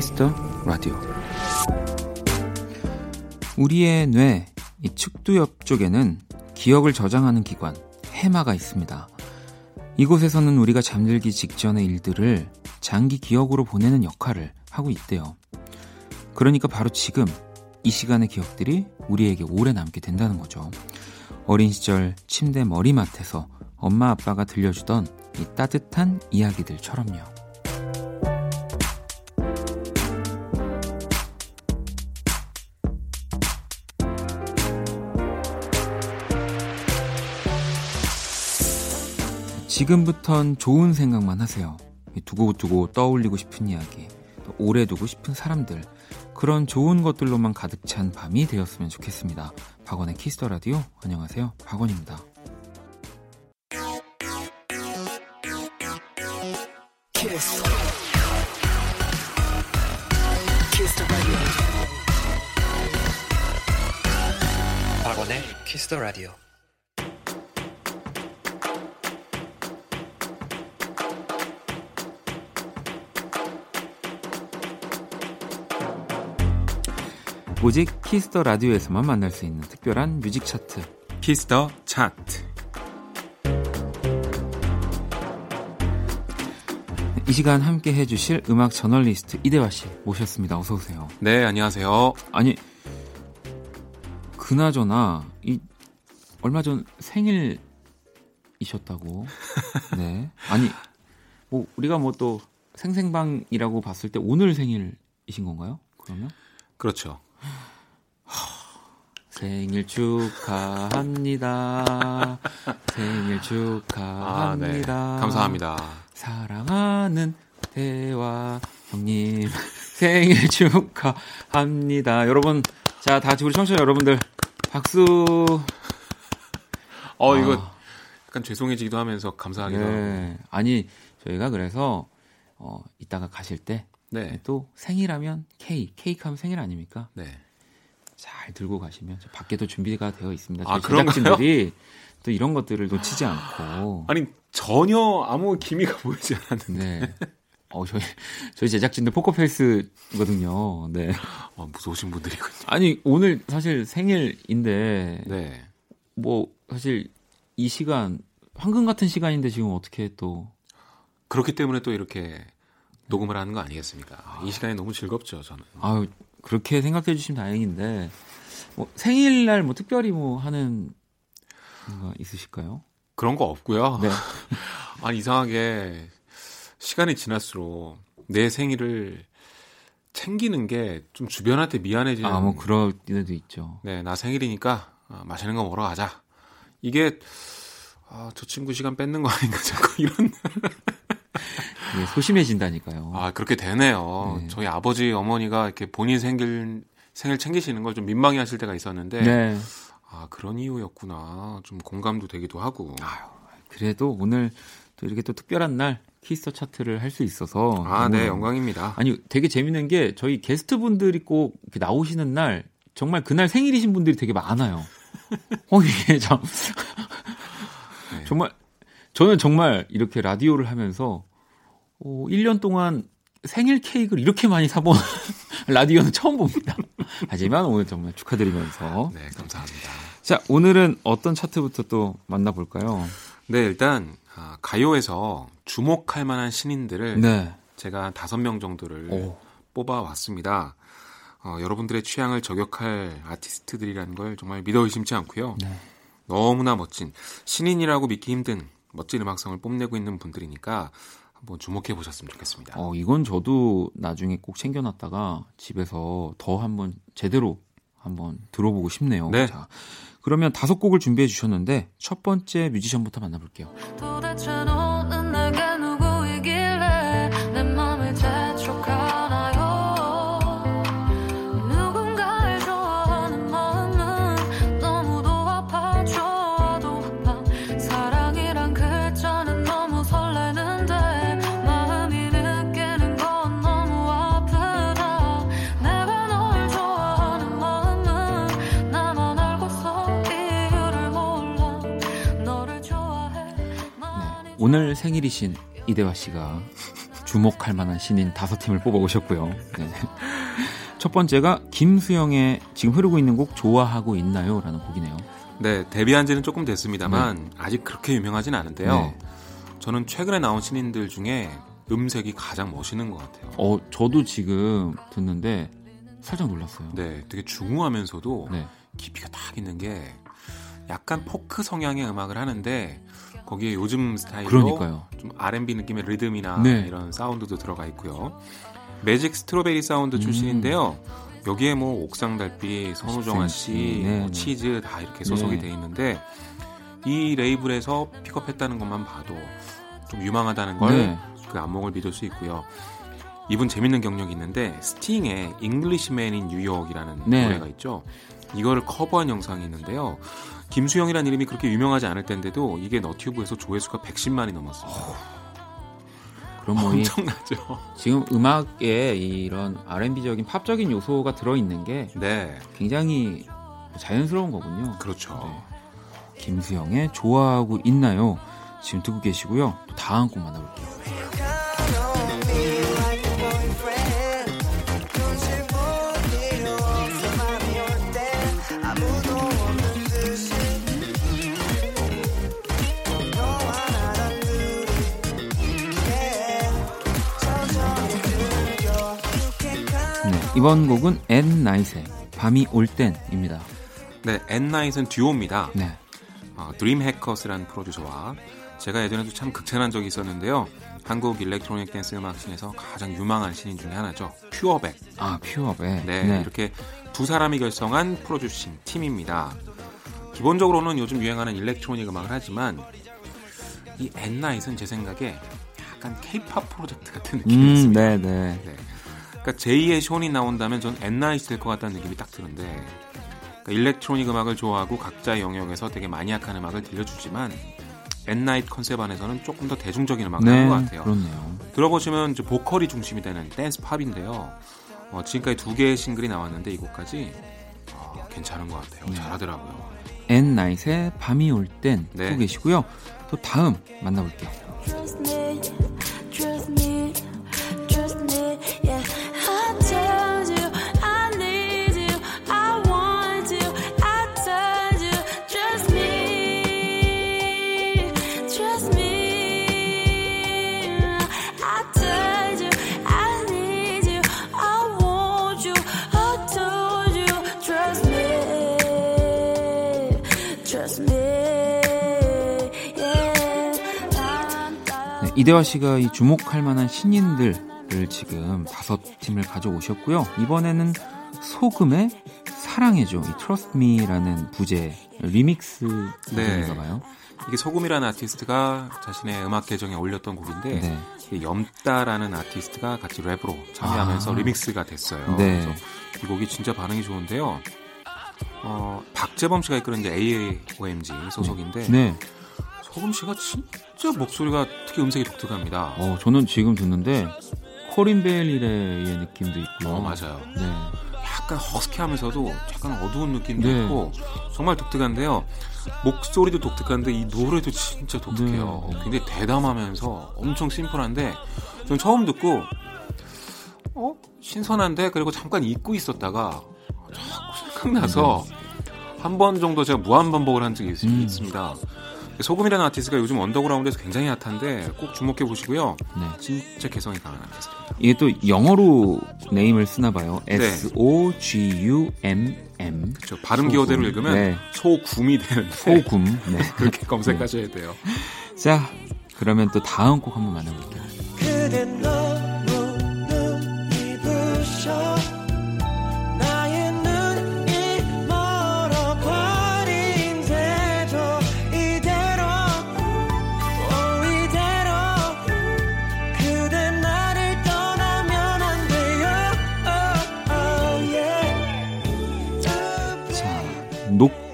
Kiss the Radio 우리의 뇌, 이 측두엽 쪽에는 기억을 저장하는 기관, 해마가 있습니다. 이곳에서는 우리가 잠들기 직전의 일들을 장기 기억으로 보내는 역할을 하고 있대요. 그러니까 바로 지금 이 시간의 기억들이 우리에게 오래 남게 된다는 거죠. 어린 시절 침대 머리맡에서 엄마 아빠가 들려주던 이 따뜻한 이야기들처럼요. 지금부턴 좋은 생각만 하세요. 두고두고 떠올리고 싶은 이야기, 오래 두고 싶은 사람들, 그런 좋은 것들로만 가득 찬 밤이 되었으면 좋겠습니다. 박원의 Kiss the Radio, 안녕하세요. 박원입니다. Kiss. Kiss the Radio. 박원의 Kiss the Radio. 오직 Kiss the Radio에서만 만날 수 있는 특별한 뮤직 차트 Kiss the Chart 이 시간 함께 해주실 음악 저널리스트 이대화 씨 모셨습니다. 어서 오세요. 네, 안녕하세요. 아니 그나저나 이 얼마 전 생일이셨다고. 네. 아니 뭐 우리가 뭐 또 생생방이라고 봤을 때 오늘 생일이신 건가요? 그러면? 그렇죠. 생일 축하합니다. 생일 축하합니다. 아, 네. 감사합니다. 사랑하는 대화 형님 생일 축하합니다. 여러분, 자, 다 같이 우리 청취자 여러분들 박수. 어, 아. 이거 약간 죄송해지기도 하면서 감사하기도 네. 하고. 아니, 저희가 그래서 어, 이따가 가실 때 네. 또 생일하면 케이크, 케이크 하면 생일 아닙니까? 네. 잘 들고 가시면 밖에도 준비가 되어 있습니다. 아, 제작진들이 또 이런 것들을 놓치지 않고 아니 전혀 아무 기미가 보이지 않았는데. 네. 어, 저희, 저희 제작진들 포커페이스거든요. 네. 어, 무서우신 분들이군요. 아니, 오늘 사실 생일인데. 네. 뭐, 사실 이 시간, 황금 같은 시간인데 지금 어떻게 또. 그렇기 때문에 또 이렇게 녹음을 하는 거 아니겠습니까? 아. 이 시간이 너무 즐겁죠, 저는. 아유, 그렇게 생각해 주시면 다행인데 뭐 생일날 뭐 특별히 뭐 하는 뭔가 있으실까요? 그런 거 없고요. 네. 아니 이상하게 시간이 지날수록 내 생일을 챙기는 게 좀 주변한테 미안해지는. 아, 뭐 그럴 때도 있죠. 네, 나 생일이니까 어, 맛있는 거 먹으러 가자. 이게 아, 저 친구 시간 뺏는 거 아닌가 자꾸 이런. 예, 소심해진다니까요. 아 그렇게 되네요. 네. 저희 아버지 어머니가 이렇게 본인 생일 생일 챙기시는 걸 좀 민망해하실 때가 있었는데 네. 아 그런 이유였구나. 좀 공감도 되기도 하고. 아유, 그래도 오늘 또 이렇게 또 특별한 날 Kiss the Chart를 할 수 있어서 아, 네, 영광입니다. 아니, 되게 재밌는 게 저희 게스트분들이 꼭 나오시는 날 정말 그날 생일이신 분들이 되게 많아요. 어, 이게 참 네. 정말 저는 정말 이렇게 라디오를 하면서 어, 1년 동안 생일 케이크를 이렇게 많이 사본 라디오는 처음 봅니다. 하지만 오늘 정말 축하드리면서. 네, 감사합니다. 자, 오늘은 어떤 차트부터 또 만나볼까요? 네, 일단, 아, 가요에서 주목할 만한 신인들을 네. 제가 다섯 명 정도를 오. 뽑아왔습니다. 어, 여러분들의 취향을 저격할 아티스트들이라는 걸 정말 믿어 의심치 않고요. 네. 너무나 멋진 신인이라고 믿기 힘든 멋진 음악성을 뽐내고 있는 분들이니까 한번 주목해 보셨으면 좋겠습니다. 어, 이건 저도 나중에 꼭 챙겨놨다가 집에서 더 한번 제대로 한번 들어보고 싶네요. 네. 자, 그러면 다섯 곡을 준비해 주셨는데 첫 번째 뮤지션부터 만나볼게요. 오늘 생일이신 이대화 씨가 주목할 만한 신인 다섯 팀을 뽑아 오셨고요. 네. 첫 번째가 김수영의 지금 흐르고 있는 곡 좋아하고 있나요? 라는 곡이네요. 네, 데뷔한 지는 조금 됐습니다만 네. 아직 그렇게 유명하진 않은데요. 네. 저는 최근에 나온 신인들 중에 음색이 가장 멋있는 것 같아요. 어, 저도 지금 듣는데 살짝 놀랐어요. 네, 되게 중후하면서도 네. 깊이가 딱 있는 게 약간 포크 성향의 음악을 하는데 거기에 요즘 스타일로 그러니까요. 좀 R&B 느낌의 리듬이나 네. 이런 사운드도 들어가 있고요. 매직 스트로베리 사운드 음. 출신인데요. 여기에 뭐 옥상 달빛, 선우정아 씨, 네, 뭐 네. 치즈 다 이렇게 소속이 네. 돼 있는데 이 레이블에서 픽업했다는 것만 봐도 좀 유망하다는 걸그 네. 안목을 믿을 수 있고요. 이분 재밌는 경력이 있는데 스팅의 Englishman in New York이라는 네. 노래가 있죠. 이거를 커버한 영상이 있는데요. 김수영이라는 이름이 그렇게 유명하지 않을 텐데도 이게 너튜브에서 조회수가 110만이 넘었습니다. 그럼 뭐 엄청나죠. 지금 음악에 이런 R&B적인 팝적인 요소가 들어 있는 게 네. 굉장히 자연스러운 거군요. 그렇죠. 네. 김수영의 좋아하고 있나요? 지금 듣고 계시고요. 다음 곡 만나볼게요. 이번 곡은 앤나잇의 밤이 올 땐입니다. 네, 앤나잇은 듀오입니다. 네. 어, 드림 해커스라는 프로듀서와 제가 예전에도 참 극찬한 적이 있었는데요. 한국 일렉트로닉 댄스 음악씬에서 가장 유망한 신인 중에 하나죠. 퓨어백. 아, 퓨어백. 네, 네, 이렇게 두 사람이 결성한 프로듀싱 팀입니다. 기본적으로는 요즘 유행하는 일렉트로닉 음악을 하지만 이 앤나잇은 제 생각에 약간 케이팝 프로젝트 같은 느낌이 음, 있습니다. 네, 네. 네. 그러니까 제2의 숀이 나온다면 전 앤나잇 될것 같다는 느낌이 딱 드는데 그러니까 일렉트로닉 음악을 좋아하고 각자의 영역에서 되게 마니악한 음악을 들려주지만 앤나잇 컨셉 안에서는 조금 더 대중적인 음악을 네, 하는 것 같아요. 그렇네요. 들어보시면 보컬이 중심이 되는 댄스 팝인데요. 어, 지금까지 두 개의 싱글이 나왔는데 이곡까지 어, 괜찮은 것 같아요. 네. 잘하더라고요. 앤나잇의 밤이 올땐 네. 듣고 계시고요. 또 다음 만나볼게요. 이대화 씨가 이 주목할 만한 신인들을 지금 다섯 팀을 가져오셨고요. 이번에는 소금의 사랑해줘, 이 Trust Me라는 부제 리믹스 버전인가 봐요. 네. 이게 소금이라는 아티스트가 자신의 음악 계정에 올렸던 곡인데 네. 염따라는 아티스트가 같이 랩으로 참여하면서 아. 리믹스가 됐어요. 네. 그래서 이 곡이 진짜 반응이 좋은데요. 어, 박재범 씨가 이끄는 이제 AOMG 소속인데 네. 소금 씨가 진짜 목소리가 특히 음색이 독특합니다. 어, 저는 지금 듣는데 코린 베일리의 느낌도 있고요. 어, 맞아요. 네. 약간 허스키하면서도 약간 어두운 느낌도 네. 있고 정말 독특한데요. 목소리도 독특한데 이 노래도 진짜 독특해요. 네. 굉장히 대담하면서 엄청 심플한데 전 처음 듣고 어 신선한데 그리고 잠깐 잊고 있었다가 자꾸 생각나서 네. 한번 정도 제가 무한 반복을 한 적이 음. 있습니다. 소금이라는 아티스트가 요즘 언더그라운드에서 굉장히 핫한데 꼭 주목해 보시고요. 네. 진짜 개성이 강한 아티스트입니다. 이게 또 영어로 name을 쓰나 봐요. 네. S O G U M M. 그렇죠. 발음 기호대로 읽으면 네. 소금이 되는데 소금. 네. 그렇게 검색하셔야 돼요. 자, 그러면 또 다음 곡 한번 만나볼게요.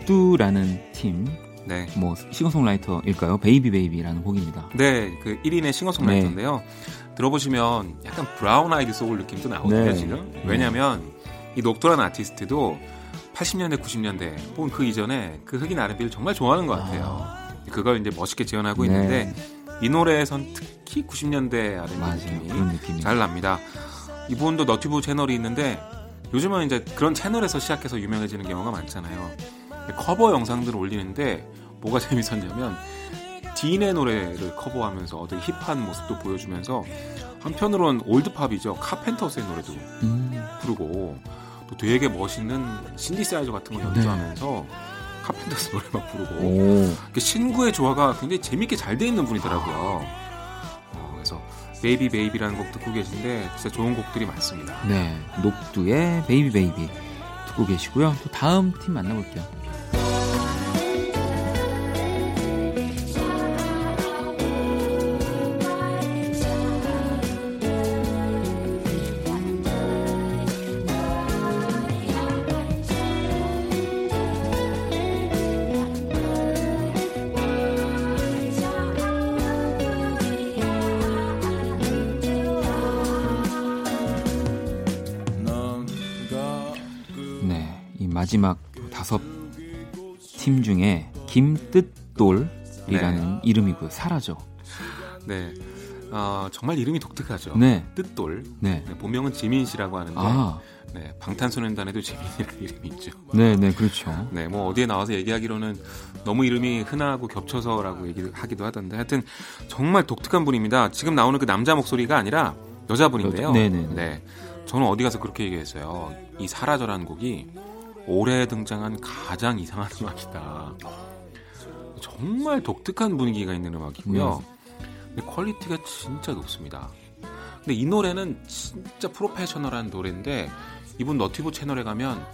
녹두라는 팀. 네. 뭐 싱어송라이터일까요? Baby Baby라는 곡입니다. 네, 그 1인의 싱어송라이터인데요. 네. 들어보시면 약간 브라운 아이드 소울 느낌도 나오거든요, 네. 지금. 네. 왜냐면 이 녹두라는 아티스트도 80년대, 90년대 혹은 그 이전에 그 흑인 R&B를 정말 좋아하는 것 같아요. 아. 그걸 이제 멋있게 재현하고 네. 있는데 이 노래에선 특히 90년대 R&B 느낌이 잘 납니다. 이분도 너튜브 채널이 있는데 요즘은 이제 그런 채널에서 시작해서 유명해지는 경우가 많잖아요. 커버 영상들을 올리는데 뭐가 재밌었냐면 딘의 노래를 커버하면서 되게 힙한 모습도 보여주면서 한편으로는 올드팝이죠. 카펜터스의 노래도 음. 부르고 또 되게 멋있는 신디사이저 같은 거 연주하면서 네. 카펜터스 노래 막 부르고 그 신구의 조화가 굉장히 재밌게 잘 돼 있는 분이더라고요. 어, 그래서 Baby Baby라는 곡 듣고 계신데 진짜 좋은 곡들이 많습니다. 네, 녹두의 Baby Baby 듣고 계시고요. 또 다음 팀 만나볼게요. 김뜻돌이라는 네. 이름이고요. 사라져. 네. 어, 정말 이름이 독특하죠. 네. 뜻돌. 네. 네. 본명은 지민 씨라고 하는데 아. 네, 방탄소년단에도 지민이라는 이름이 있죠. 네, 네, 그렇죠. 네, 뭐 어디에 나와서 얘기하기로는 너무 이름이 흔하고 겹쳐서라고 얘기하기도 하던데 하여튼 정말 독특한 분입니다. 지금 나오는 그 남자 목소리가 아니라 여자분인데요. 네, 네. 네. 저는 어디 가서 그렇게 얘기했어요. 이 사라져라는 곡이 올해 등장한 가장 이상한 음악이다. 정말 독특한 분위기가 있는 음악이고요. 근데 퀄리티가 진짜 높습니다. 근데 이 노래는 진짜 프로페셔널한 노래인데 이분 너튜브 채널에 가면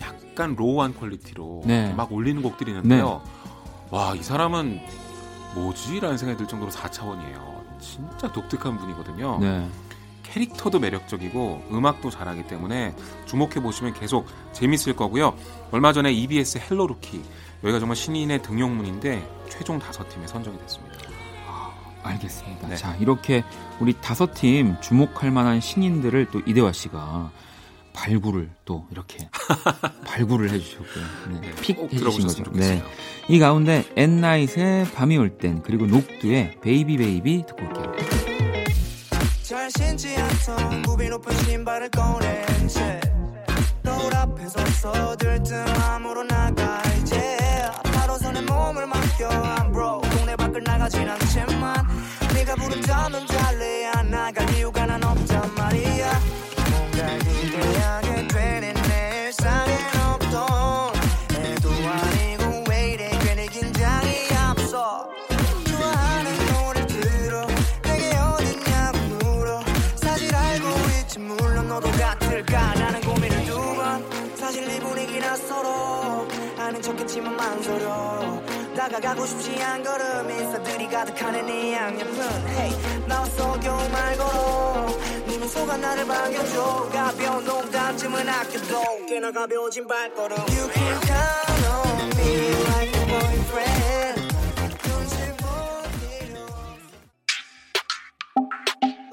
약간 raw한 퀄리티로 네. 막 올리는 곡들이 있는데요. 네. 와, 이 사람은 뭐지? 라는 생각이 들 정도로 4차원이에요. 진짜 독특한 분이거든요. 네. 캐릭터도 매력적이고 음악도 잘하기 때문에 주목해 보시면 계속 재밌을 거고요. 얼마 전에 EBS Hello Rookie 여기가 정말 신인의 등용문인데 최종 다섯 팀에 선정이 됐습니다. 아, 알겠습니다. 네. 자 이렇게 우리 다섯 팀 주목할 만한 신인들을 또 이대화 씨가 발굴을 또 이렇게 발굴을 해주셨고요. 네, 네, pick 해주신 거죠. 네. 이 가운데 앤나잇의 밤이 올 땐 그리고 녹두의 Baby Baby 듣고 올게요. 잘 신지 않던 굽이 높은 신발을 꺼내 이제 거울 앞에 서서 들뜸함으로 나가 이제. 바로 손에 몸을 맡겨. I'm broke. 동네 밖을 나가진 않지만. 네가 부른다면 달래야 나갈 이유가 난 없단 말이야 척했지만 망설여 다가가고 싶지 않은 걸음 인사들이 가득하는 이 양옆은 Hey 나와 속여 말 걸어 네 미소가 나를 반겨줘 가벼운 농담쯤은 아껴도 꽤나 가벼워진 발걸음 You can count on me like a boyfriend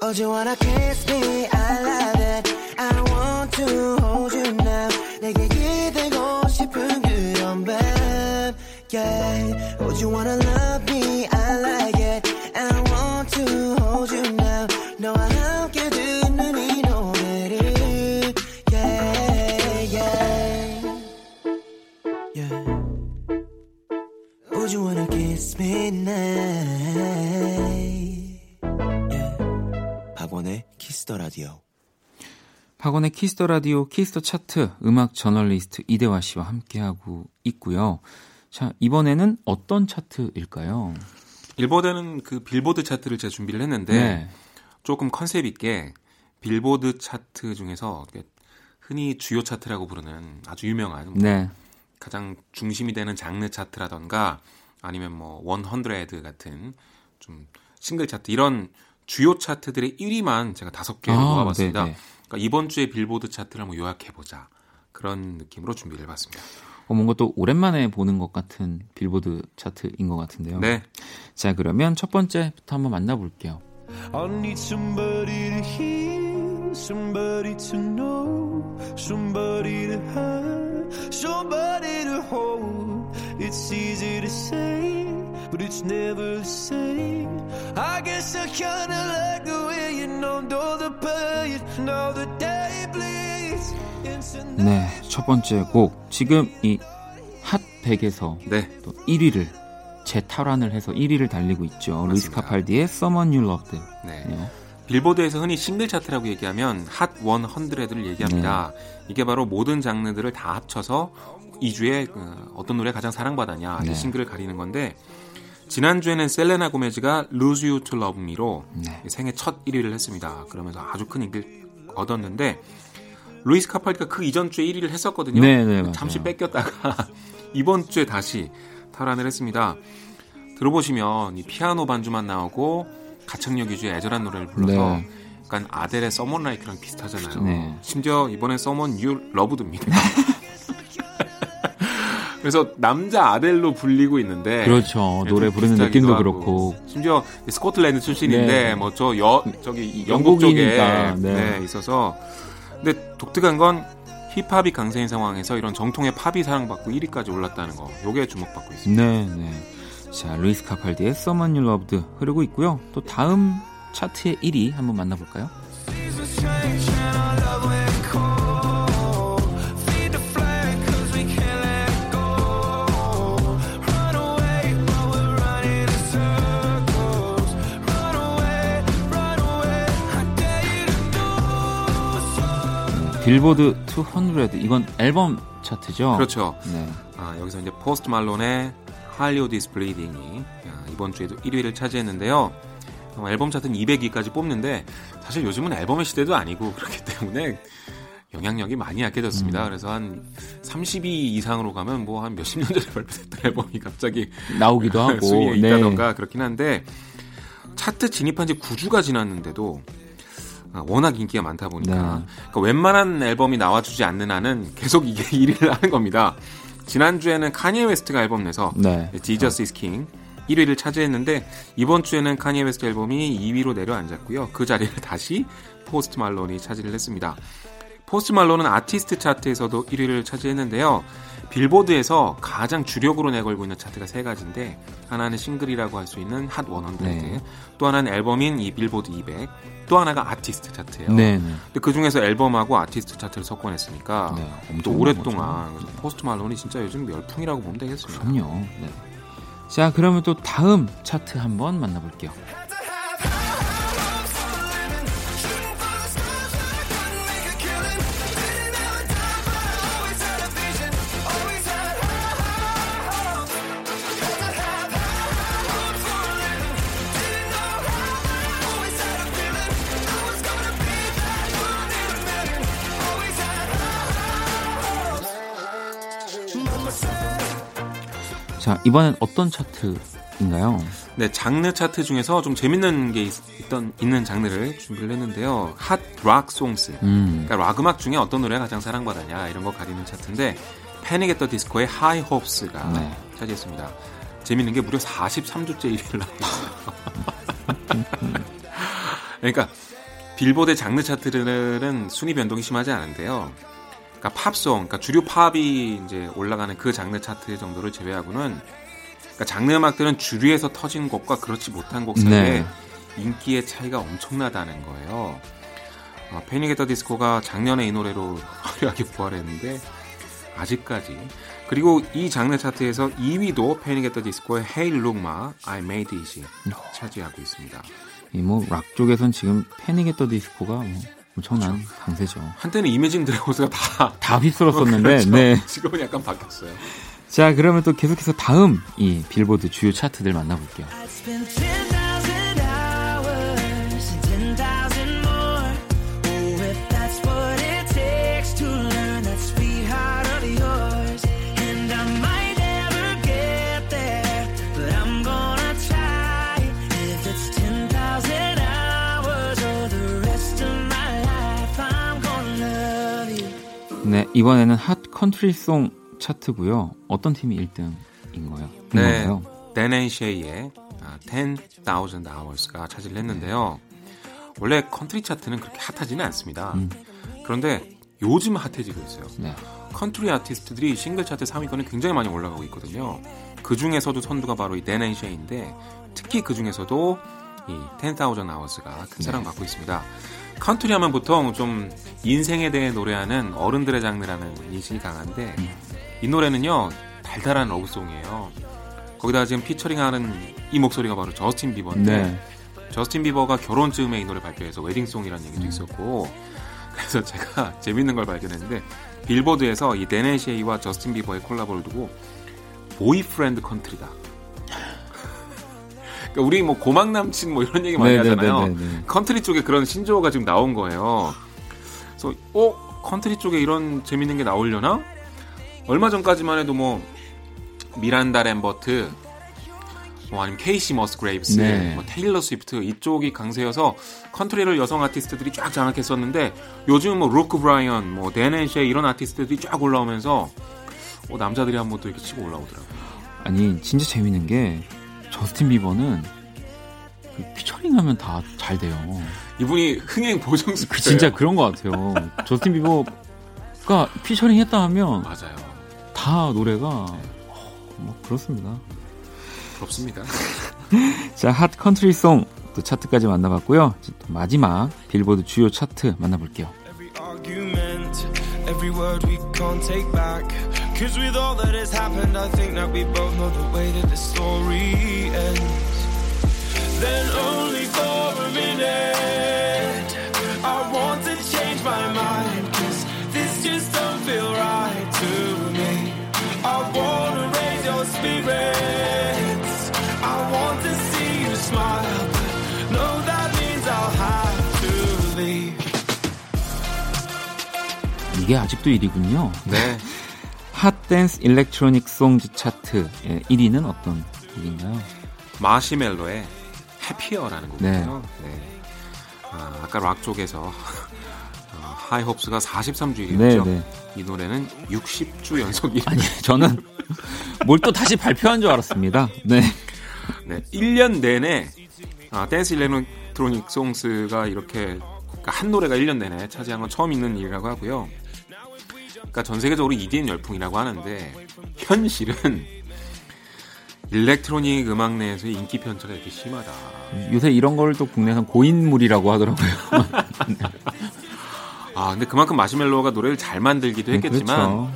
Oh, you wanna kiss me? I love it. I want to hold Yeah. Oh, do you wanna love me? I like it. I want to hold you now. 노래를. Yeah, yeah. Yeah. Would you wanna kiss me now? 박원의 키스터 라디오. 박원의 키스터 라디오 키스터 차트 음악 저널리스트 이대화 씨와 함께하고 있고요. 자, 이번에는 어떤 차트일까요? 일본에는 그 빌보드 차트를 제가 준비를 했는데 네. 조금 컨셉 있게 빌보드 차트 중에서 흔히 주요 차트라고 부르는 아주 유명한 네. 가장 중심이 되는 장르 차트라던가 아니면 뭐100 같은 좀 싱글 차트 이런 주요 차트들의 1위만 제가 다섯 개를 아, 모아봤습니다. 네네. 그러니까 이번 주에 빌보드 차트를 한번 요약해 보자. 그런 느낌으로 준비를 해봤습니다. 어, 뭔가 또 오랜만에 보는 것 같은 빌보드 차트인 것 같은데요. 네. 자, 그러면 첫 번째부터 한번 만나볼게요. I need somebody to hear, somebody to know, somebody to have, somebody to hold. It's easy to say, but it's never the same. I guess I kinda like the way you know, know the pain, know the day bleeds. 네, 첫 번째 곡. 지금 이 핫 100에서 네. 또 1위를 재탈환을 해서 1위를 달리고 있죠. 루이스 카팔디의 Someone You Loved. 네. 네. 빌보드에서 흔히 싱글 차트라고 얘기하면 핫 100를 얘기합니다. 네. 이게 바로 모든 장르들을 다 합쳐서 이 주에 그 어떤 노래 가장 사랑받았냐 네. 이 싱글을 가리는 건데 지난주에는 셀레나 고메즈가 Lose You to Love Me로 네. 생애 첫 1위를 했습니다. 그러면서 아주 큰 인기를 얻었는데 루이스 카팔디가 그 이전 주에 1위를 했었거든요. 네, 네, 잠시 뺏겼다가 이번 주에 다시 탈환을 했습니다. 들어보시면 이 피아노 반주만 나오고 가창력 위주의 애절한 노래를 불러서 네. 약간 아델의 Someone Like You랑 비슷하잖아요. 네. 심지어 이번에 Someone You Loved입니다. 그래서 남자 아델로 불리고 있는데 그렇죠 네, 노래 부르는 느낌도. 그렇고 심지어 스코틀랜드 출신인데 네. 뭐저 여 저기 영국 쪽에 네. 네, 있어서 근데 독특한 건 힙합이 강세인 상황에서 이런 정통의 팝이 사랑받고 1위까지 올랐다는 거 요게 주목받고 있습니다. 네, 네. 자, 루이스 카팔디의 Someone You Loved 흐르고 있고요. 또 다음 차트의 1위 한번 만나볼까요? 빌보드 200 이건 앨범 차트죠? 그렇죠. 네. 아, 여기서 이제 포스트 말론의 Hollywood's Bleeding이 이번 주에도 1위를 차지했는데요. 어, 앨범 차트는 200위까지 뽑는데 사실 요즘은 앨범의 시대도 아니고 그렇기 때문에 영향력이 많이 약해졌습니다. 음. 그래서 한 30위 이상으로 가면 뭐 한 몇십 년 전에 발표됐던 앨범이 갑자기 나오기도 하고 순위에 있다던가 네. 그렇긴 한데 차트 진입한 지 9주가 지났는데도 아, 워낙 인기가 많다 보니까 네. 그러니까 웬만한 앨범이 나와주지 않는 한은 계속 이게 1위를 하는 겁니다. 지난주에는 카니에 웨스트가 앨범 내서 네. Jesus Is King 1위를 차지했는데 이번 주에는 카니에 웨스트 앨범이 2위로 내려앉았고요. 그 자리를 다시 포스트 말론이 차지를 했습니다. 포스트 말론은 아티스트 차트에서도 1위를 차지했는데요. 빌보드에서 가장 주력으로 내걸고 있는 차트가 세 가지인데 하나는 싱글이라고 할 수 있는 핫 100, 네. 또 하나는 앨범인 이 빌보드 200, 또 하나가 아티스트 차트예요. 네, 네. 근데 그 중에서 앨범하고 아티스트 차트를 섞어냈으니까 네, 또 오랫동안 포스트 말론이 진짜 요즘 열풍이라고 보면 되겠습니다. 그럼요. 네. 자, 그러면 또 다음 차트 한번 만나볼게요. 자, 이번엔 어떤 차트인가요? 네, 장르 차트 중에서 좀 재밌는 게 있, 던 있는 장르를 준비를 했는데요. Hot Rock Songs. 음. 그러니까 락 음악 중에 어떤 노래가 가장 사랑받았냐 이런 거 가리는 차트인데 Panic! At The Disco의 High Hopes가 네. 차지했습니다. 재밌는 게 무려 43주째 1위를 하고 있어요. 그러니까 빌보드 장르 차트들은 순위 변동이 심하지 않은데요. 그러니까 팝송, 그러니까 주류 팝이 이제 올라가는 그 장르 차트 정도를 제외하고는 그러니까 장르 음악들은 주류에서 터진 곡과 그렇지 못한 곡 사이에 네. 인기의 차이가 엄청나다는 거예요. 어, Panic! At The Disco가 작년에 이 노래로 화려하게 부활했는데 아직까지 그리고 이 장르 차트에서 2위도 Panic! At The Disco의 Hey Look Ma, I Made It 차지하고 있습니다. 이 뭐 락 쪽에선 지금 Panic! At The Disco가 뭐 엄청난 그렇죠. 강세죠. 한때는 이매진 드래곤스가 다, 다 휩쓸었었는데, 그렇죠. 네. 지금은 약간 바뀌었어요. 자, 그러면 또 계속해서 다음 이 빌보드 주요 차트들 만나볼게요. 이번에는 Hot Country Song 차트고요. 어떤 팀이 1등인 거예요? 네, 댄 앤 쉐이의 10,000 Hours가 차지를 했는데요. 원래 컨트리 차트는 그렇게 핫하지는 않습니다. 음. 그런데 요즘 핫해지고 있어요. 네. 컨트리 아티스트들이 싱글 차트 상위권에 굉장히 많이 올라가고 있거든요. 그 중에서도 선두가 바로 이 쉐이인데 특히 그 중에서도 이 10,000 Hours가 큰 네. 사랑받고 있습니다. 컨트리 하면 보통 좀 인생에 대해 노래하는 어른들의 장르라는 인식이 강한데 음. 이 노래는요 달달한 love song이에요. 거기다가 지금 피처링하는 이 목소리가 바로 저스틴 비버인데 네. 저스틴 비버가 결혼 즈음에 이 노래 발표해서 wedding song이라는 얘기도 음. 있었고 그래서 제가 재밌는 걸 발견했는데 빌보드에서 이 댄 앤 쉐이와 저스틴 비버의 콜라보를 두고 boyfriend country다. 그러니까 우리 뭐 고막 남친 뭐 이런 얘기 많이 네네네네네. 하잖아요. 컨트리 쪽에 그런 신조어가 지금 나온 거예요. 그래서 어 컨트리 쪽에 이런 재밌는 게 나오려나? 얼마 전까지만 해도 뭐 미란다 램버트 뭐 아니면 케이시 머스그레이브스, 네. 뭐 테일러 스위프트 이쪽이 강세여서 컨트리를 여성 아티스트들이 쫙 장악했었는데 요즘 뭐 루크 브라이언, 뭐 댄 앤 쉐이 이런 아티스트들이 쫙 올라오면서 어, 남자들이 한번 또 이렇게 치고 올라오더라고요. 아니 진짜 재밌는 게 저스틴 비버는 그 피처링하면 다 잘 돼요. 이분이 흥행 보증수표 그 진짜 그런 것 같아요. 저스틴 비버가 피처링 했다 하면 맞아요. 다 노래가 네. 뭐 그렇습니다. 부럽습니다. 자, Hot Country Song 또 차트까지 만나봤고요. 마지막 빌보드 주요 차트 만나볼게요. Every word we can't take back. Cause with all that has happened, I think that we both know the way that the story ends. Then only for a minute, I want to change my mind. Cause this just don't feel right to me. I wanna raise your spirits. I want to see you smile. But no, that means I'll have to leave. 이게 아직도 1위군요. 네. Hot Dance Electronic Songs 차트 1위는 어떤 곡인가요? 마시멜로의 Happier라는 곡이에요. 네. 네. 아, 아까 락 쪽에서 High Hopes가 43주였죠. 네, 네. 이 노래는 60주 연속 1위. 아니, 저는 뭘 또 다시 발표한 줄 알았습니다. 네. 네, 1년 내내 아, Dance Electronic Songs가 이렇게 그러니까 한 노래가 1년 내내 차지한 건 처음 있는 일이라고 하고요. 그러니까 전 세계적으로 EDM 열풍이라고 하는데 현실은 electronic 음악 내에서 인기 편차가 이렇게 심하다. 요새 이런 걸 또 국내에서 고인물이라고 하더라고요. 아, 근데 그만큼 마시멜로가 노래를 잘 만들기도 네, 했겠지만 그렇죠.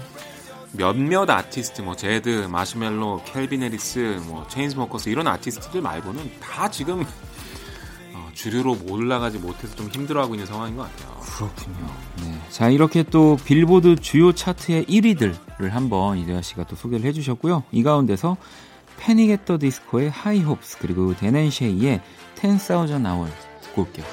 몇몇 아티스트 뭐 제드, 마시멜로, 켈빈 해리스, 뭐 체인스모커스 이런 아티스트들 말고는 다 지금 어, 주류로 올라가지 못해서 좀 힘들어하고 있는 상황인 것 같아요. 그렇군요. 네. 자 이렇게 또 빌보드 주요 차트의 1위들을 한번 이대화 씨가 또 소개를 해주셨고요. 이 가운데서 Panic! At The Disco의 High Hopes 그리고 댄 앤 쉐이의 10,000 hours 듣고 올게요.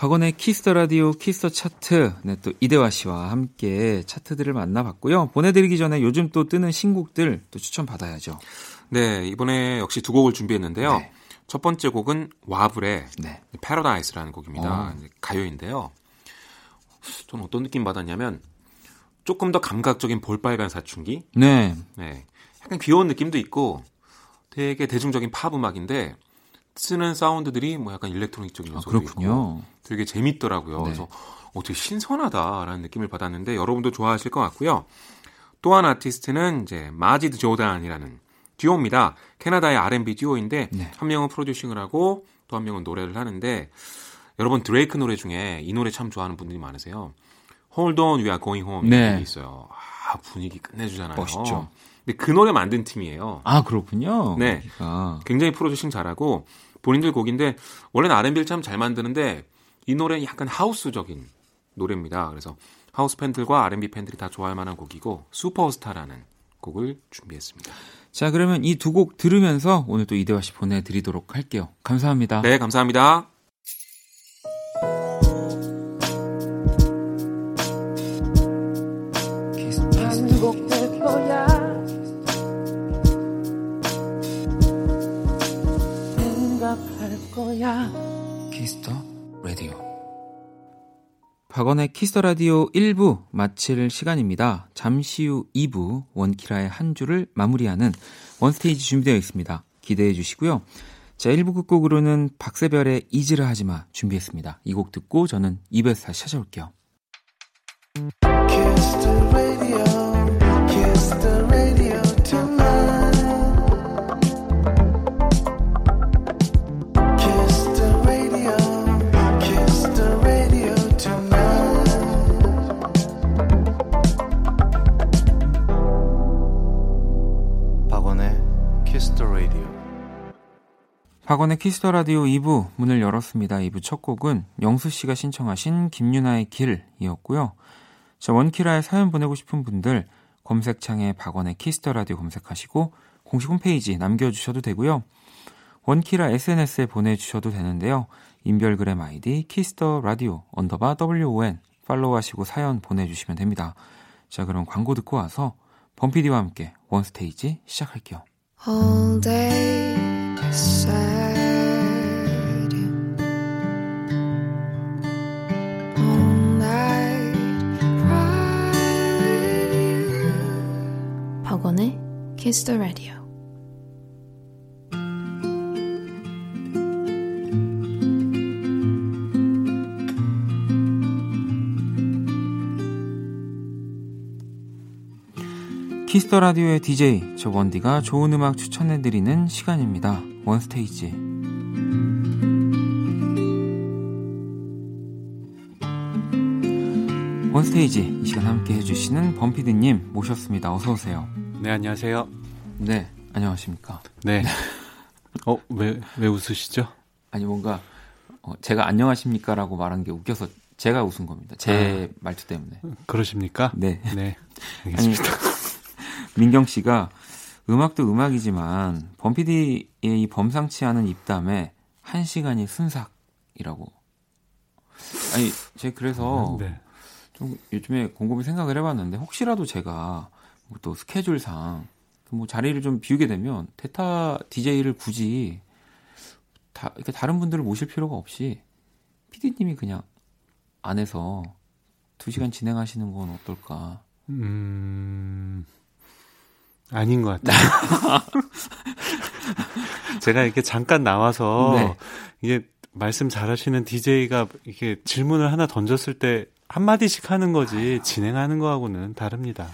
박원의 Kiss the Radio Kiss the 차트. 네, 또 이대화 씨와 함께 차트들을 만나봤고요. 보내드리기 전에 요즘 또 뜨는 신곡들 또 추천 받아야죠. 네, 이번에 역시 두 곡을 준비했는데요. 네. 첫 번째 곡은 와블의 네. Paradise라는 곡입니다. 어. 가요인데요. 저는 어떤 느낌 받았냐면 조금 더 감각적인 볼빨간 사춘기. 네. 네. 약간 귀여운 느낌도 있고 되게 대중적인 팝 음악인데 쓰는 사운드들이 뭐 약간 electronic 적인 요소도 아, 있고 되게 재밌더라고요. 네. 그래서 어, 되게 신선하다라는 느낌을 받았는데 여러분도 좋아하실 것 같고요. 또 한 아티스트는 이제 마지드 조단이라는 듀오입니다. 캐나다의 R&B 듀오인데 네. 한 명은 producing을 하고 또 한 명은 노래를 하는데 여러분 드레이크 노래 중에 이 노래 참 좋아하는 분들이 많으세요. Hold On We Are Going Home 네. 이 있어요. 아, 분위기 끝내주잖아요. 멋있죠. 근데 그 노래 만든 팀이에요. 아 그렇군요. 네, 아. 굉장히 프로듀싱 잘하고 본인들 곡인데 원래는 R&B를 참 잘 만드는데 이 노래는 약간 하우스적인 노래입니다. 그래서 하우스 팬들과 R&B 팬들이 다 좋아할 만한 곡이고 슈퍼스타라는 곡을 준비했습니다. 자, 그러면 이 두 곡 들으면서 오늘 또 이대화 씨 보내드리도록 할게요. 감사합니다. 네, 감사합니다. 박원의 키스 더 라디오 1부 마칠 시간입니다. 잠시 후 2부 원키라의 한 주를 마무리하는 원스테이지 준비되어 있습니다. 기대해 주시고요. 자, 1부 끝곡으로는 박새별의 이지를 하지마 준비했습니다. 이 곡 듣고 저는 2부에서 다시 찾아올게요. 박원의 키스 더 라디오 2부 문을 열었습니다. 2부 첫 곡은 영수 씨가 신청하신 김윤아의 길이었고요. 자, 원키라에 사연 보내고 싶은 분들 검색창에 박원의 키스 더 라디오 검색하시고 공식 홈페이지 남겨주셔도 되고요. 원키라 SNS에 보내주셔도 되는데요. 인별그램 아이디 키스 더 라디오 underbar WON follow하시고 사연 보내주시면 됩니다. 자, 그럼 광고 듣고 와서 범피디와 함께 원스테이지 시작할게요. All day. 박원의 Kiss the Radio. 키스 더 라디오의 DJ 저 원디가 좋은 음악 추천해 드리는 시간입니다. 원스테이지 원스테이지 이 시간 함께 해주시는 범피디님 모셨습니다. 어서 오세요. 네 안녕하세요. 네 안녕하십니까. 네. 어왜왜 왜 웃으시죠? 아니 뭔가 어, 제가 안녕하십니까라고 말한 게 웃겨서 제가 웃은 겁니다. 제 아, 말투 때문에. 그러십니까? 네. 네. 알겠습니다. 아니, 민경 씨가 음악도 음악이지만 범피디의 이 범상치 않은 입담에 한 시간이 순삭이라고. 아니 제가 그래서 네. 좀 요즘에 곰곰이 생각을 해봤는데 혹시라도 제가 또 스케줄상 뭐 자리를 좀 비우게 되면 대타 DJ를 굳이 다 이렇게 다른 분들을 모실 필요가 없이 피디님이 그냥 안에서 두 시간 진행하시는 건 어떨까? 음. 아닌 것 같아요. 제가 이렇게 잠깐 나와서 네. 이게 말씀 잘하시는 DJ가 이렇게 질문을 하나 던졌을 때 한마디씩 하는 거지 진행하는 거하고는 다릅니다.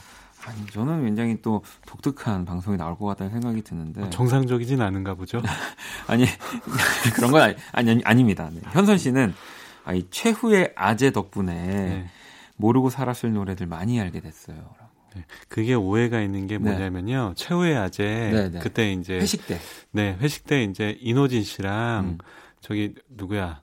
아니, 저는 굉장히 또 독특한 방송이 나올 것 같다는 생각이 드는데. 어, 정상적이진 않은가 보죠? 아니, 그런 건 아니, 아니 아닙니다. 네. 현선 씨는 아니, 최후의 아재 덕분에 네. 모르고 살았을 노래들 많이 알게 됐어요. 네, 그게 오해가 있는 게 네. 뭐냐면요. 네. 최후의 아재 네, 네, 그때 이제 회식 때. 네, 회식 때 이제 이노진 씨랑 음. 저기 누구야?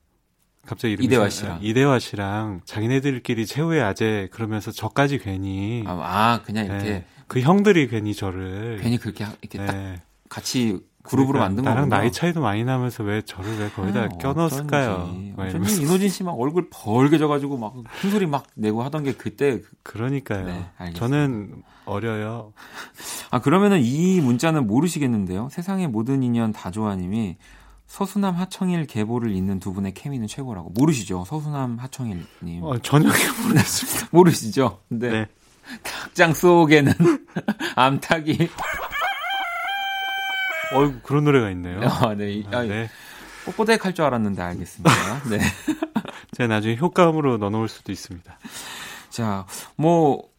갑자기 이름이 이대화 씨랑 이대화 씨랑 자기네들끼리 최후의 아재 그러면서 저까지 괜히 아, 아 그냥 이렇게 네, 그 형들이 괜히 저를 괜히 그렇게 이렇게 딱 같이 그룹으로 그러니까 만든 거 나랑 나이 차이도 많이 나면서 왜 저를 왜 거기다 네, 껴넣었을까요? 완전 이노진 씨 막 얼굴 벌게 져가지고 막 큰 소리 막 내고 하던 게 그때 그 그러니까요. 네, 저는 어려요. 아 그러면은 이 문자는 모르시겠는데요. 세상의 모든 인연 다 좋아님이 서수남 하청일 계보를 잇는 두 분의 케미는 최고라고 모르시죠? 서수남 하청일님. 어, 전혀 모르겠습니다. 모르시죠? 근데 네. 닭장 속에는 암탉이 어 그런 노래가 있네요. 아, 네. 아, 네. 뽀뽀댁 할 줄 알았는데 알겠습니다. 네. 제가 나중에 효과음으로 넣어놓을 수도 있습니다. 자, 뭐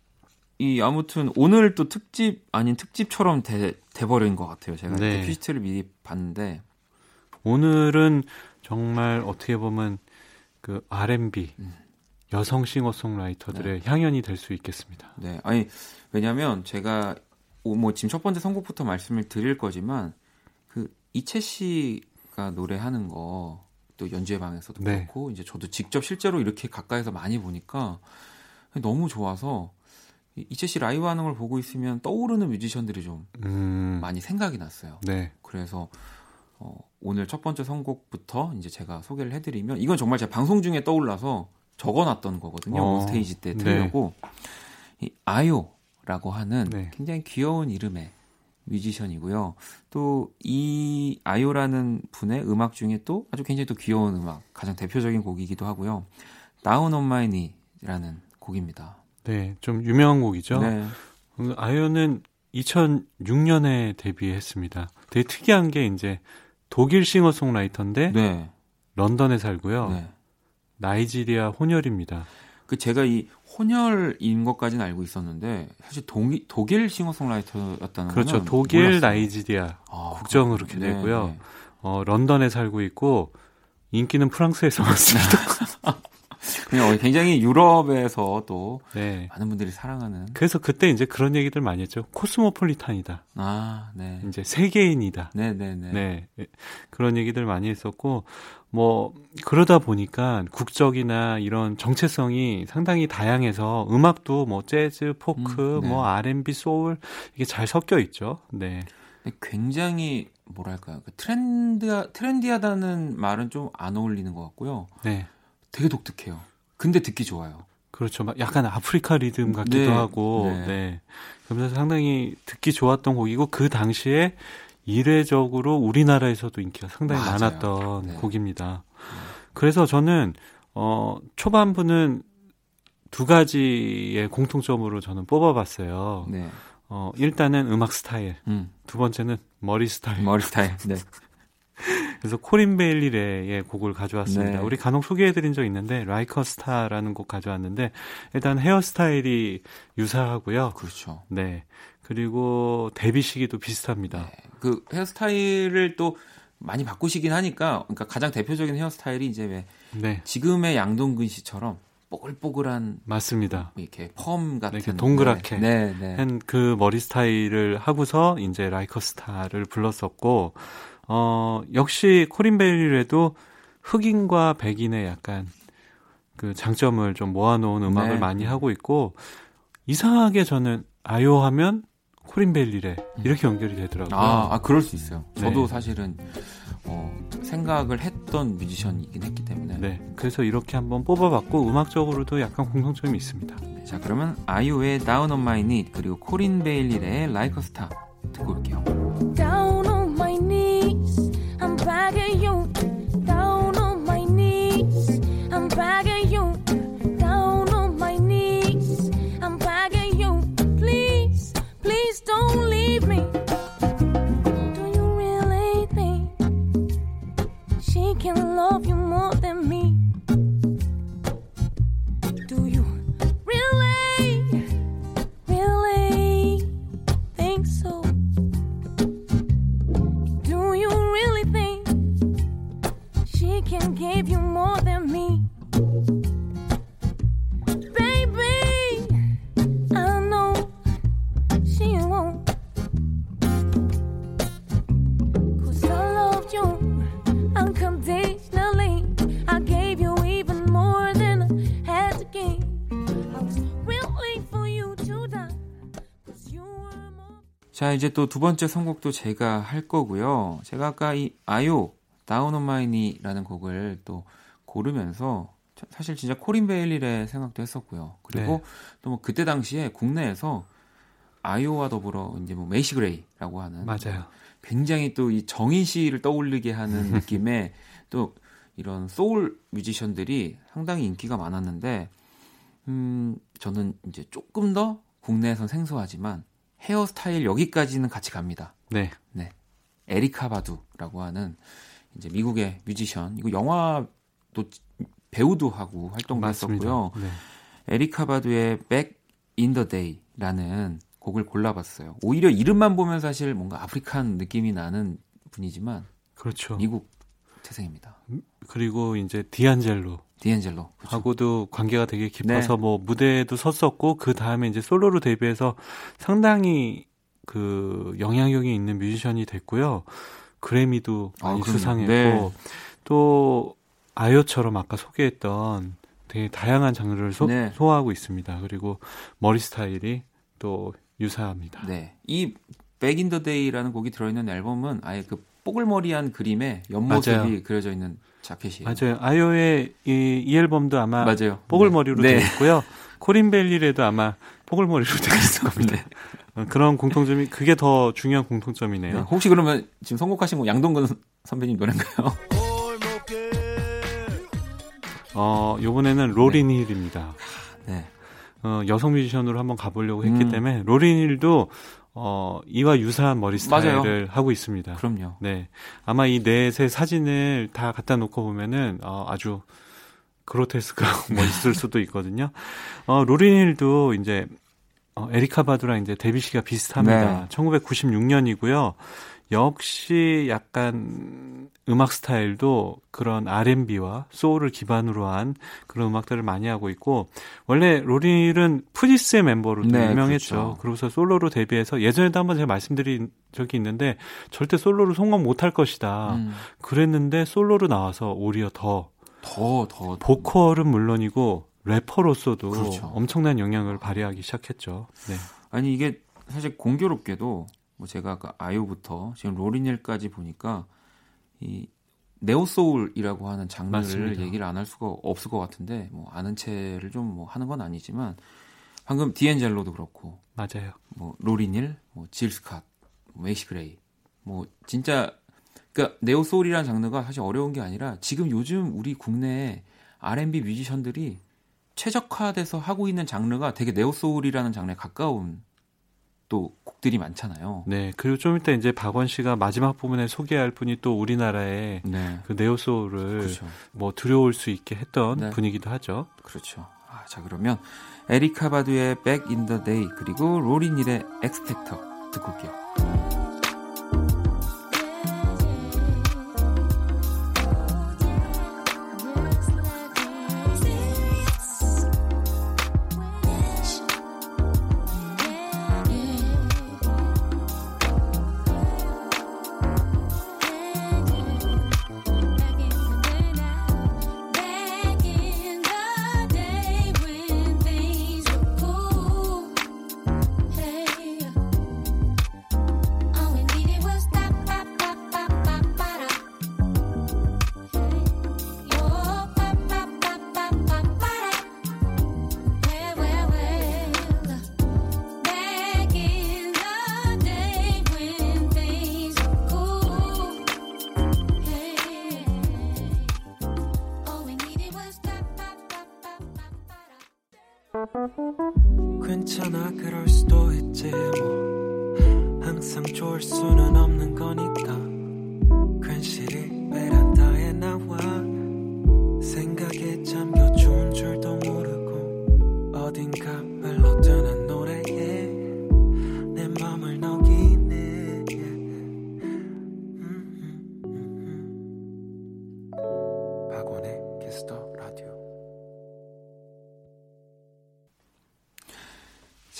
이 아무튼 오늘 또 특집 아닌 특집처럼 돼, 돼버린 것 같아요. 제가 네. 퀴즈를 미리 봤는데 오늘은 정말 어떻게 보면 그 R&B 음. 여성 싱어송라이터들의 네. 향연이 될 수 있겠습니다. 네, 아니 왜냐하면 제가 뭐 지금 첫 번째 선곡부터 말씀을 드릴 거지만 그 이채 씨가 노래하는 거 또 연주회 방에서도 네. 그렇고 이제 저도 직접 실제로 이렇게 가까이서 많이 보니까 너무 좋아서 이채 씨 라이브 하는 걸 보고 있으면 떠오르는 뮤지션들이 좀 음. 많이 생각이 났어요. 네. 그래서 어, 오늘 첫 번째 선곡부터 이제 제가 소개를 해드리면 이건 정말 제가 방송 중에 떠올라서 적어놨던 거거든요. 어. 스테이지 때 들으려고 네. 이 아요라고 하는 네. 굉장히 귀여운 이름의 뮤지션이고요. 또 이 아요라는 분의 음악 중에 또 아주 굉장히 또 귀여운 음악 가장 대표적인 곡이기도 하고요. Down on My Knee라는 곡입니다. 네, 좀 유명한 곡이죠. 네. 음, 아이오는 2006년에 데뷔했습니다. 되게 특이한 게 이제 독일 싱어송라이터인데 네. 런던에 살고요. 네. 나이지리아 혼혈입니다. 그 제가 이 혼혈인 것까지는 알고 있었는데 사실 동이, 독일 싱어송라이터였다는 그렇죠. 독일 몰랐어요. 나이지리아 아, 국정으로 그렇게 네, 되고요. 네. 어, 런던에 살고 있고 인기는 프랑스에서 왔습니다. 그냥 굉장히 유럽에서 또 네. 많은 분들이 사랑하는. 그래서 그때 이제 그런 얘기들 많이 했죠. 코스모폴리탄이다. 아, 네. 이제 세계인이다. 네, 네, 네. 네. 그런 얘기들 많이 했었고 뭐 그러다 보니까 국적이나 이런 정체성이 상당히 다양해서 음악도 뭐 재즈, 포크, 음, 네. 뭐 R&B, 소울 이게 잘 섞여 있죠. 네. 굉장히 뭐랄까요 그 트렌드 트렌디하다는 말은 좀 안 어울리는 것 같고요. 네. 되게 독특해요. 근데 듣기 좋아요. 그렇죠. 약간 아프리카 리듬 같기도 네, 하고, 네. 네. 그러면서 상당히 듣기 좋았던 곡이고, 그 당시에 이례적으로 우리나라에서도 인기가 상당히 맞아요. 많았던 네. 곡입니다. 그래서 저는, 어, 초반부는 두 가지의 공통점으로 저는 뽑아봤어요. 네. 어, 일단은 음악 스타일. 음. 두 번째는 머리 스타일. 머리 스타일. 네. 그래서 코린 베일리 래의 곡을 가져왔습니다. 네. 우리 간혹 소개해드린 적 있는데 Like a Star라는 곡 가져왔는데 일단 헤어스타일이 유사하고요. 그렇죠. 네. 그리고 데뷔 시기도 비슷합니다. 네. 그 헤어스타일을 또 많이 바꾸시긴 하니까 그러니까 가장 대표적인 헤어스타일이 이제 왜 네. 지금의 양동근 씨처럼 뽀글뽀글한 맞습니다. 이렇게 펌 같은 이렇게 동그랗게 네, 네. 한 그 머리 스타일을 하고서 이제 라이커 스타를 불렀었고 어, 역시 코린 베일리에도 흑인과 백인의 약간 그 장점을 좀 모아놓은 음악을 네. 많이 하고 있고 이상하게 저는 아요 하면 코린 베일리레 이렇게 연결이 되더라고요. 아, 아 그럴 수 있어요. 저도 네. 사실은 어, 생각을 했던 뮤지션이긴 했기 때문에. 네. 그래서 이렇게 한번 뽑아봤고 음악적으로도 약간 공통점이 있습니다. 네, 자 그러면 아이오의 Down on My Knee 그리고 코린 베일리의 Like a Star 듣고 올게요. 자, 이제 또 두 번째 선곡도 제가 할 거고요. 제가 아까 이 아요 Down on My Knees라는 곡을 또 고르면서 사실 진짜 코린 베일리 래 생각도 했었고요. 그리고 네. 또뭐 그때 당시에 국내에서 아요와 더불어 이제 뭐 메이시 그레이라고 하는 맞아요. 굉장히 또 이 정인 씨를 떠올리게 하는 느낌의 또 이런 소울 뮤지션들이 상당히 인기가 많았는데 음 저는 이제 조금 더 국내에선 생소하지만 헤어스타일 여기까지는 같이 갑니다. 네. 네. 에리카 바두라고 하는 이제 미국의 뮤지션 이거 영화도 배우도 하고 활동도 했었고요. 네. 에리카 바두의 Back in the Day 라는 곡을 골라봤어요. 오히려 이름만 보면 사실 뭔가 African 느낌이 나는 분이지만 그렇죠. 미국 태생입니다. 음, 그리고 이제 디안젤로 디안젤로 그렇죠. 하고도 관계가 되게 깊어서 네. 뭐 무대에도 섰었고 그 다음에 이제 솔로로 데뷔해서 상당히 그 영향력이 있는 뮤지션이 됐고요. 그래미도 아, 많이 아, 수상했고 네. 또 아요처럼 아까 소개했던 되게 다양한 장르를 소, 네. 소화하고 있습니다. 그리고 머리 스타일이 또 유사합니다. 네. 이 Back in the Day라는 곡이 들어있는 앨범은 아예 그 뽀글머리한 그림에 옆모습이 맞아요. 그려져 있는 자켓이에요. 맞아요. 아이오의 이, 이 앨범도 아마 맞아요. 뽀글머리로 네. 되어 있고요. 코린 벨리레도 아마 뽀글머리로 되어 있을 겁니다. 네. 어, 그런 공통점이 그게 더 중요한 공통점이네요. 네. 혹시 그러면 지금 선곡하신 거 양동근 선배님 노래인가요? 어, 요번에는 로린 네. 힐입니다. 네. 어, 여성 뮤지션으로 한번 가보려고 했기 음. 때문에 로린 힐도 어, 이와 유사한 머리 스타일을 맞아요. 하고 있습니다. 그럼요. 네. 아마 이 넷의 사진을 다 갖다 놓고 보면은 어, 아주 그로테스크하고 멋있을 수도 있거든요. 어, 로린 힐도 이제 어, 에리카 바두랑 이제 데뷔 시기가 비슷합니다. 네. 1996년이고요. 역시 약간 음악 스타일도 그런 R&B와 소울을 기반으로 한 그런 음악들을 많이 하고 있고 원래 로릴은 푸디스의 멤버로 네, 유명했죠. 그렇죠. 그러고서 솔로로 데뷔해서 예전에도 한번 제가 말씀드린 적이 있는데 절대 솔로로 성공 못할 것이다. 음. 그랬는데 솔로로 나와서 오히려 더 더, 더. 보컬은 물론이고 래퍼로서도 그렇죠. 엄청난 영향을 발휘하기 시작했죠. 네. 아니 이게 사실 공교롭게도 뭐 제가 아까 아이오부터 지금 로리넬까지 보니까 이 네오소울이라고 하는 장르를 맞습니다. 얘기를 안 할 수가 없을 것 같은데 뭐 아는 체를 좀 뭐 하는 건 아니지만 방금 디안젤로도 그렇고 맞아요. 뭐 로린 힐, 뭐 질 스캇, 뭐 메이시 그레이 뭐 진짜 그러니까 neo soul이라는 장르가 사실 어려운 게 아니라 지금 요즘 우리 국내 R&B 뮤지션들이 최적화돼서 하고 있는 장르가 되게 neo soul이라는 장르에 가까운 또 곡들이 많잖아요. 네. 그리고 좀 이따 이제 박원 씨가 마지막 부분에 소개할 분이 또 우리나라의 네. 그 neo soul을 그렇죠. 뭐 들여올 수 있게 했던 네. 분이기도 하죠. 그렇죠. 아, 자 그러면 에리카 바두의 Back in the Day 그리고 로리닐의 엑스펙터 듣고 올게요. 괜찮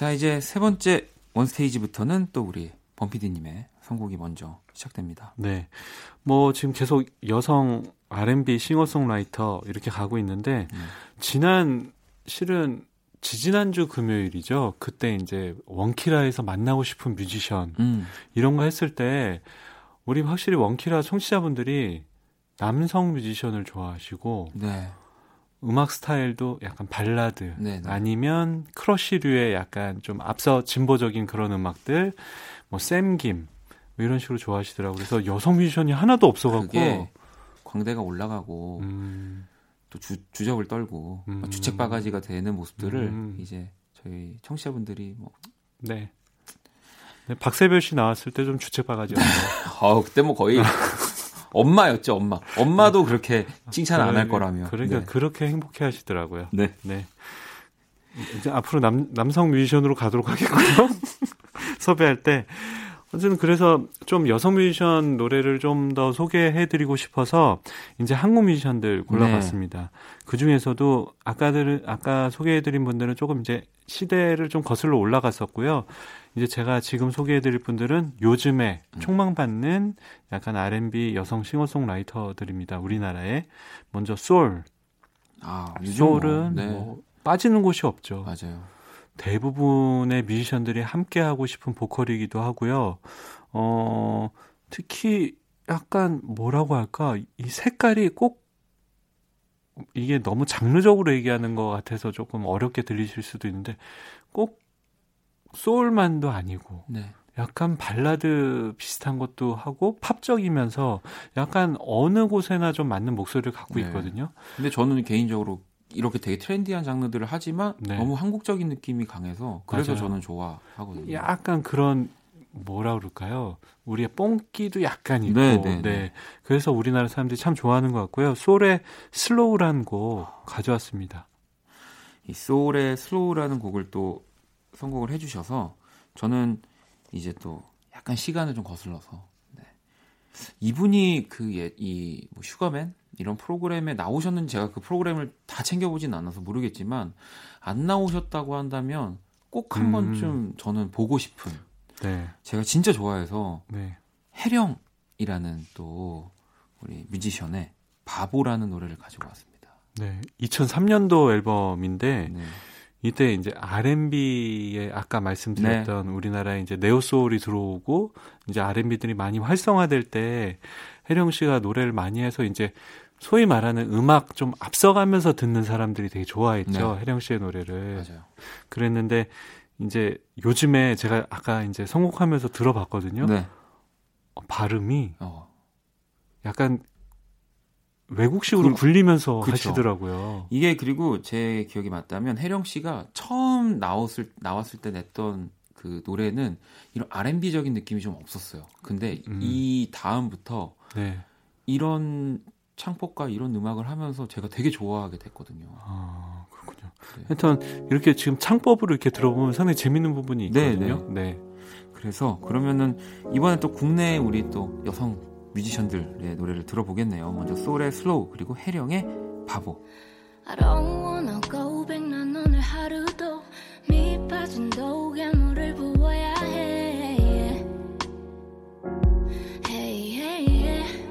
자, 이제 세 번째 원스테이지부터는 또 우리 범피디님의 선곡이 먼저 시작됩니다. 네. 뭐 지금 계속 여성 R&B 싱어송라이터 이렇게 가고 있는데 음. 지난 실은 지지난주 금요일이죠. 그때 이제 원키라에서 만나고 싶은 뮤지션 음. 이런 거 했을 때 우리 확실히 원키라 청취자분들이 남성 뮤지션을 좋아하시고 네. 음악 스타일도 약간 발라드 네네. 네. 아니면 크러쉬류의 약간 좀 앞서 진보적인 그런 음악들 뭐 샘김 뭐 이런 식으로 좋아하시더라고요. 그래서 여성 뮤지션이 하나도 없어갖고 광대가 올라가고 음. 또 주, 주적을 떨고 음. 주책 바가지가 되는 모습들을 음. 이제 저희 청취자분들이 뭐 네. 네 박세별 씨 나왔을 때 좀 주책 바가지였어요. 아 그때 뭐 거의 엄마였죠, 엄마. 엄마도 그렇게 칭찬 안 할 거라며. 그러니까 네. 그렇게 행복해 하시더라고요. 네. 네. 이제 앞으로 남, 남성 뮤지션으로 가도록 하겠고요. 섭외할 때. 어쨌든 그래서 좀 여성 뮤지션 노래를 좀 더 소개해드리고 싶어서 이제 한국 뮤지션들 골라봤습니다. 네. 그 중에서도 아까들 아까 소개해드린 분들은 조금 이제 시대를 좀 거슬러 올라갔었고요. 이제 제가 지금 소개해드릴 분들은 요즘에 음. 촉망받는 약간 R&B 여성 싱어송라이터들입니다. 우리나라에 먼저 소울. 아, 소울은 뭐, 네. 뭐 빠지는 곳이 없죠. 맞아요. 대부분의 뮤지션들이 함께 하고 싶은 보컬이기도 하고요. 어, 특히 약간 뭐라고 할까? 이 색깔이 꼭 이게 너무 장르적으로 얘기하는 것 같아서 조금 어렵게 들리실 수도 있는데 꼭 소울만도 아니고 네. 약간 발라드 비슷한 것도 하고 팝적이면서 약간 어느 곳에나 좀 맞는 목소리를 갖고 네. 있거든요. 근데 저는 개인적으로 이렇게 되게 trendy한 장르들을 하지만 네. 너무 한국적인 느낌이 강해서 그래서 맞아요. 저는 좋아하거든요. 약간 그런 뭐라 그럴까요? 우리의 뽕기도 약간 있고, 네, 네, 네. 네. 그래서 우리나라 사람들이 참 좋아하는 것 같고요. 쏠의 Slow라는 곡 가져왔습니다. 이 쏠의 Slow라는 곡을 또 선곡을 해주셔서 저는 이제 또 약간 시간을 좀 거슬러서 네. 이분이 그이 뭐 슈가맨 이런 프로그램에 나오셨는지 제가 그 프로그램을 다 챙겨보진 않아서 모르겠지만 안 나오셨다고 한다면 꼭 한 번쯤 음. 저는 보고 싶은 네. 제가 진짜 좋아해서 네. 혜령이라는 또 우리 뮤지션의 바보라는 노래를 가지고 왔습니다. 네, 2003년도 앨범인데 네. 이때 이제 R&B에 아까 말씀드렸던 네. 우리나라에 이제 네오 소울이 들어오고 이제 R&B들이 많이 활성화될 때 혜령 씨가 노래를 많이 해서 이제 소위 말하는 음악 좀 앞서가면서 듣는 사람들이 되게 좋아했죠. 네. 혜령 씨의 노래를. 맞아요. 그랬는데 이제 요즘에 제가 아까 이제 선곡하면서 들어봤거든요. 네. 어, 발음이 어. 약간 외국식으로 그, 굴리면서 그쵸. 하시더라고요. 이게 그리고 제 기억이 맞다면 혜령 씨가 처음 나왔을 나왔을 때 냈던 그 노래는 이런 R&B적인 느낌이 좀 없었어요. 근데 음. 이 다음부터 네. 이런 창법과 이런 음악을 하면서 제가 되게 좋아하게 됐거든요. 아, 그렇군요. 네. 하여튼 이렇게 지금 창법으로 이렇게 들어보면 상당히 재밌는 부분이 네, 있거든요. 네. 네. 그래서 그러면은 이번에 또 국내 우리 또 여성 뮤지션들의 노래를 들어보겠네요. 먼저 쏠의 Slow 그리고 혜령의 바보. I don't wanna go back 난 오늘 하루도 밑 빠진 독약물을 부어야 해 hey, hey, yeah.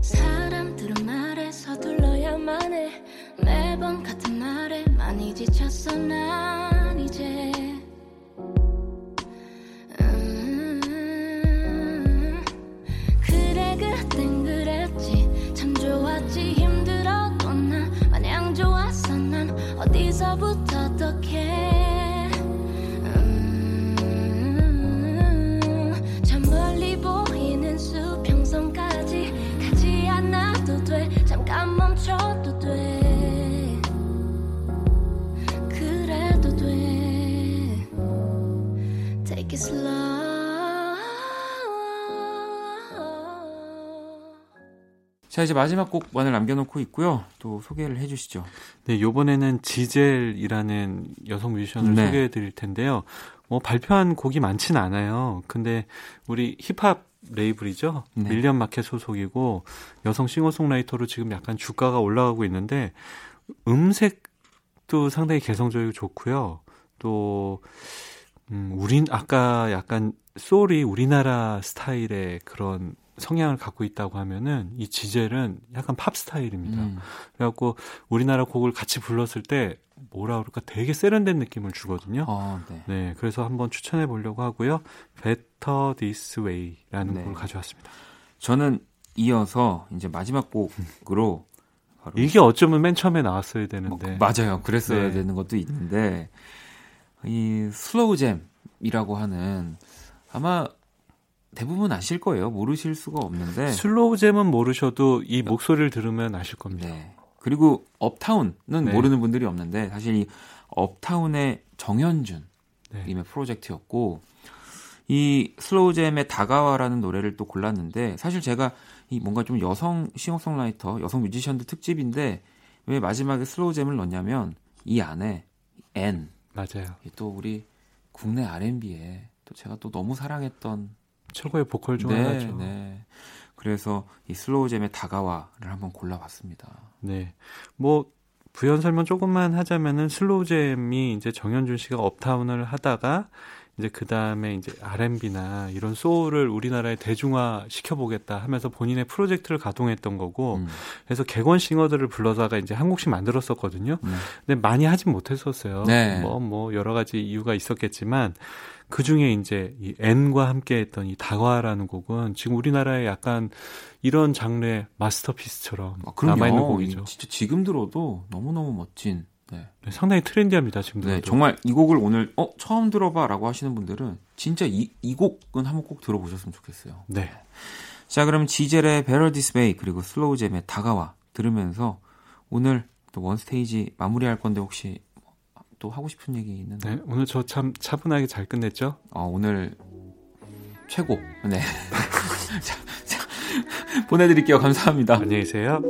사람들은 말에 서둘러야만 해 매번 같은 말에 많이 지쳤어 난 자, 이제 마지막 곡만을 남겨놓고 있고요. 또 소개를 해주시죠. 네, 요번에는 지젤이라는 여성 뮤지션을 네. 소개해 드릴 텐데요. 뭐 발표한 곡이 많진 않아요. 근데 우리 힙합 레이블이죠. 네. 밀리언 마켓 소속이고 여성 싱어송라이터로 지금 약간 주가가 올라가고 있는데 음색도 상당히 개성적이고 좋고요. 또 음, 우린 아까 약간 소울이 우리나라 스타일의 그런 성향을 갖고 있다고 하면은 이 지젤은 약간 팝 스타일입니다. 음. 그래갖고 우리나라 곡을 같이 불렀을 때 뭐라 그럴까 되게 세련된 느낌을 주거든요. 아, 네. 네. 그래서 한번 추천해 보려고 하고요. Better This Way라는 네. 곡을 가져왔습니다. 저는 이어서 이제 마지막 곡으로 이게 어쩌면 맨 처음에 나왔어야 되는데 뭐, 맞아요. 그랬어야 네. 되는 것도 있는데 이 슬로우 잼이라고 하는 아마 대부분 아실 거예요. 모르실 수가 없는데. 슬로우 잼은 모르셔도 이 목소리를 들으면 아실 겁니다. 네. 그리고 업타운은 네. 모르는 분들이 없는데 사실 이 업타운의 정연준 네. 님의 프로젝트였고 이 슬로우 잼의 다가와라는 노래를 또 골랐는데 사실 제가 이 뭔가 좀 여성 싱어송라이터, 여성 뮤지션들 특집인데 왜 마지막에 슬로우 잼을 넣냐면 이 안에 애니 맞아요. 또 우리 국내 R&B에 또 제가 또 너무 사랑했던 최고의 보컬 중 네, 하나죠. 네. 그래서 이 슬로우 잼의 다가와를 한번 골라봤습니다. 네. 뭐 부연 설명 조금만 하자면은 슬로우 잼이 이제 정연준 씨가 업타운을 하다가 이제 그 다음에 이제 R&B나 이런 소울을 우리나라에 대중화 시켜보겠다 하면서 본인의 프로젝트를 가동했던 거고, 음. 그래서 객원 싱어들을 불러다가 이제 한국식 만들었었거든요. 음. 근데 많이 하진 못했었어요. 네. 뭐, 뭐, 여러 가지 이유가 있었겠지만, 그 중에 이제 이 N과 함께 했던 이 다과라는 곡은 지금 우리나라에 약간 이런 장르의 마스터피스처럼 아, 남아있는 곡이죠. 진짜 지금 들어도 너무너무 멋진 네. 네, 상당히 트렌디합니다 지금. 네, 정말 이 곡을 오늘 어 처음 들어봐 라고 하시는 분들은 진짜 이, 이 곡은 한번 꼭 들어보셨으면 좋겠어요. 네. 자, 그럼 지젤의 Better This Way 그리고 슬로우잼의 다가와 들으면서 오늘 또 원스테이지 마무리할 건데 혹시 또 하고 싶은 얘기 있는데? 네, 오늘 저 참 차분하게 잘 끝냈죠? 어, 오늘 최고. 네. 자, 자, 보내드릴게요. 감사합니다. 안녕히 계세요.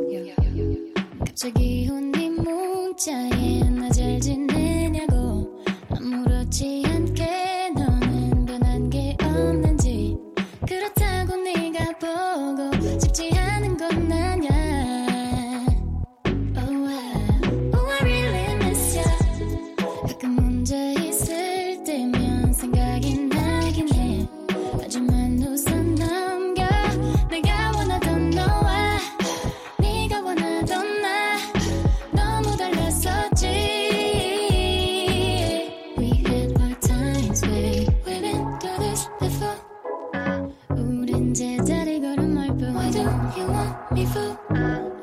You want me for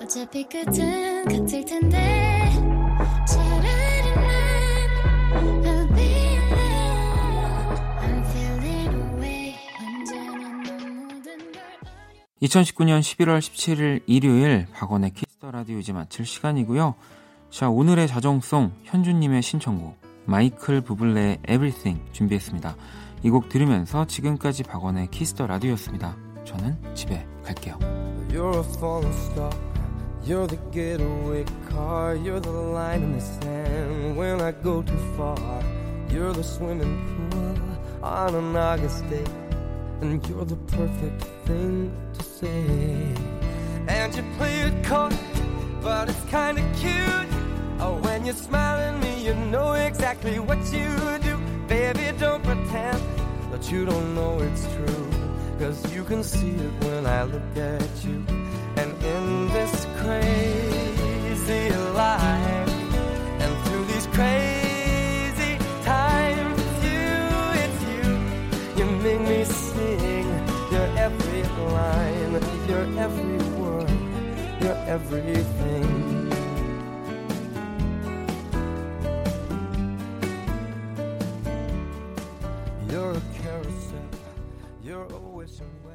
어차피 끝은 같을 텐데 차라리 난 I'll be alone I'm feeling away 언제나 너 모든 걸 2019년 11월 17일 일요일 박원의 키스 더 라디오 이제 마칠 시간이고요. 자, 오늘의 자정송 현주님의 신청곡 마이클 부블레의 Everything 준비했습니다. 이 곡 들으면서 지금까지 박원의 키스 더 라디오였습니다. 저는 집에 갈게요. You're a falling star. You're the getaway car. You're the line in the sand when I go too far. You're the swimming pool on an August day. And you're the perfect thing to say. And you play it coy, but it's kinda cute. Oh, when you smile at me, you know exactly what you do. Baby, don't pretend that you don't know it's true. Cause you can see it when I look at you. And in this crazy life, and through these crazy times, you, it's you. You make me sing your every line, your every word, your everything. You're always away.